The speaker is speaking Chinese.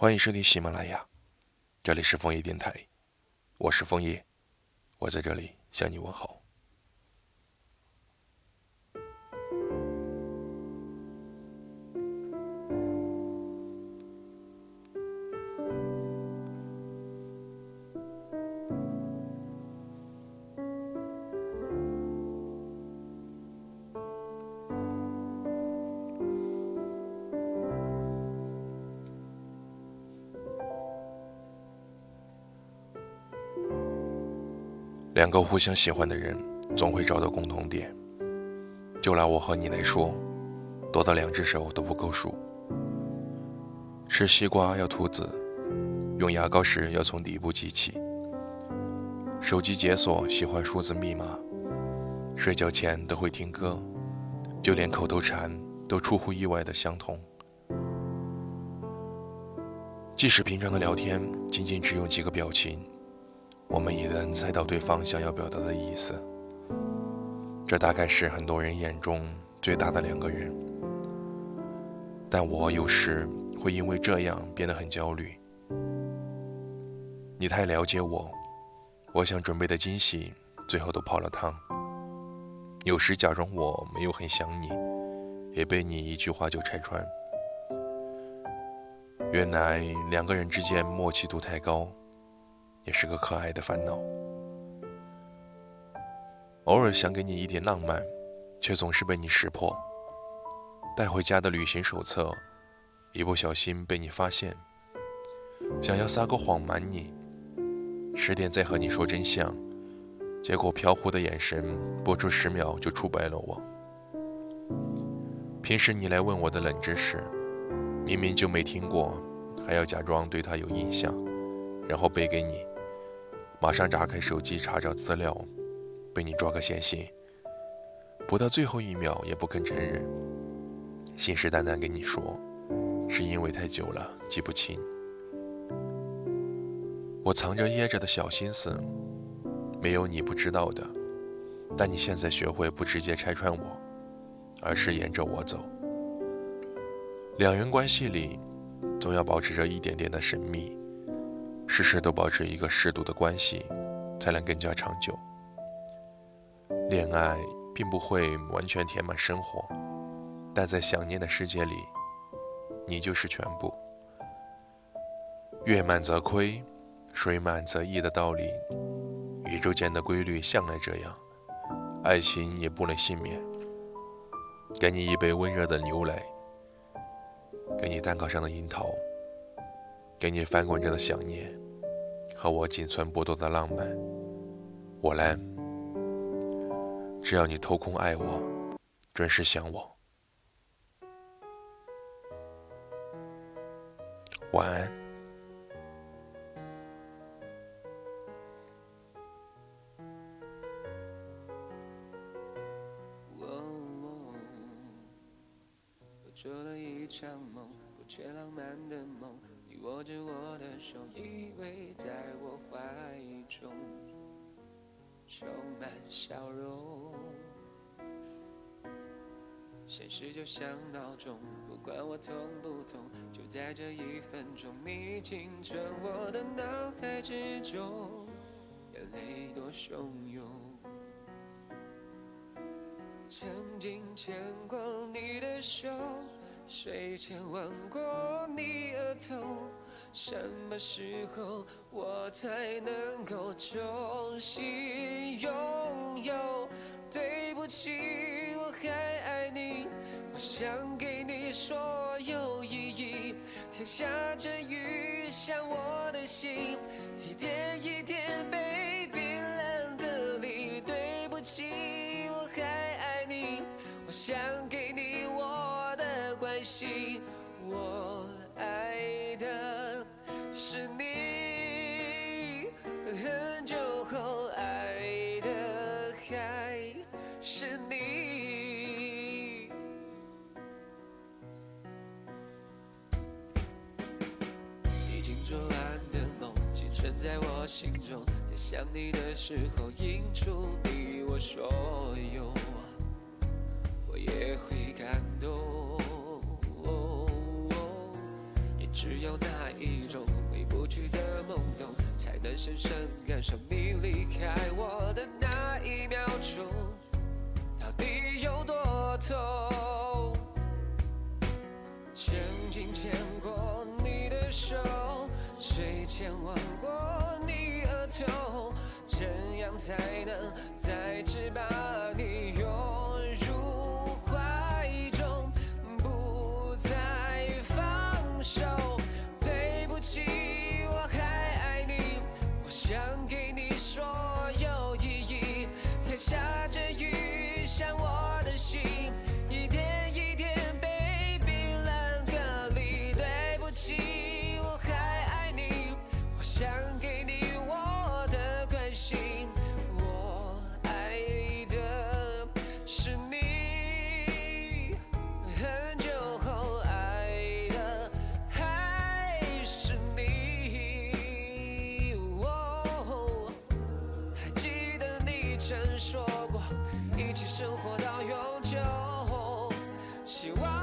欢迎收听喜马拉雅，这里是枫叶电台，我是枫叶，我在这里向你问好。两个互相喜欢的人，总会找到共同点。就拿我和你来说，多到两只手都不够数。吃西瓜要吐籽，用牙膏时要从底部挤起。手机解锁喜欢数字密码，睡觉前都会听歌，就连口头禅都出乎意外的相同。即使平常的聊天，仅仅只用几个表情。我们也能猜到对方想要表达的意思。这大概是很多人眼中最大的两个人，但我有时会因为这样变得很焦虑。你太了解我，我想准备的惊喜最后都泡了汤。有时假装我没有很想你，也被你一句话就拆穿。原来两个人之间默契度太高。也是个可爱的烦恼。偶尔想给你一点浪漫，却总是被你识破。带回家的旅行手册，一不小心被你发现。想要撒个谎瞒你，十点再和你说真相，结果飘忽的眼神，不出十秒就出白了我。平时你来问我的冷知识，明明就没听过，还要假装对他有印象，然后背给你。马上打开手机查找资料，被你抓个现行，不到最后一秒也不肯承认，信誓旦旦跟你说，是因为太久了记不清。我藏着掖着的小心思，没有你不知道的，但你现在学会不直接拆穿我，而是沿着我走。两人关系里，总要保持着一点点的神秘。事事都保持一个适度的关系，才能更加长久。恋爱并不会完全填满生活，但在想念的世界里，你就是全部。月满则亏，水满则溢的道理，宇宙间的规律向来这样，爱情也不能幸免。给你一杯温热的牛奶，给你蛋糕上的樱桃。给你翻滚着的想念，和我仅存不多的浪漫，我来。只要你偷空爱我，准时想我。晚安。做了一场梦，不缺浪漫的梦。握着我的手，依偎在我怀中，充满笑容。现实就像闹钟，不管我痛不痛，就在这一分钟，你青春我的脑海之中，眼泪多汹涌。曾经牵过你的手。睡前吻过你额头，什么时候我才能够重新拥有？对不起，我还爱你，我想给你所有意义。天下着雨，像我的心，一点一点被冰冷隔离。对不起，我还爱你，我想给你心。我爱的是你，很久后爱的还是你。已经做完的梦，寄存在我心中，在想你的时候，映出深深感受你离开我的那一秒钟，到底有多痛。曾经牵过你的手，谁牵过？生活到永久。希望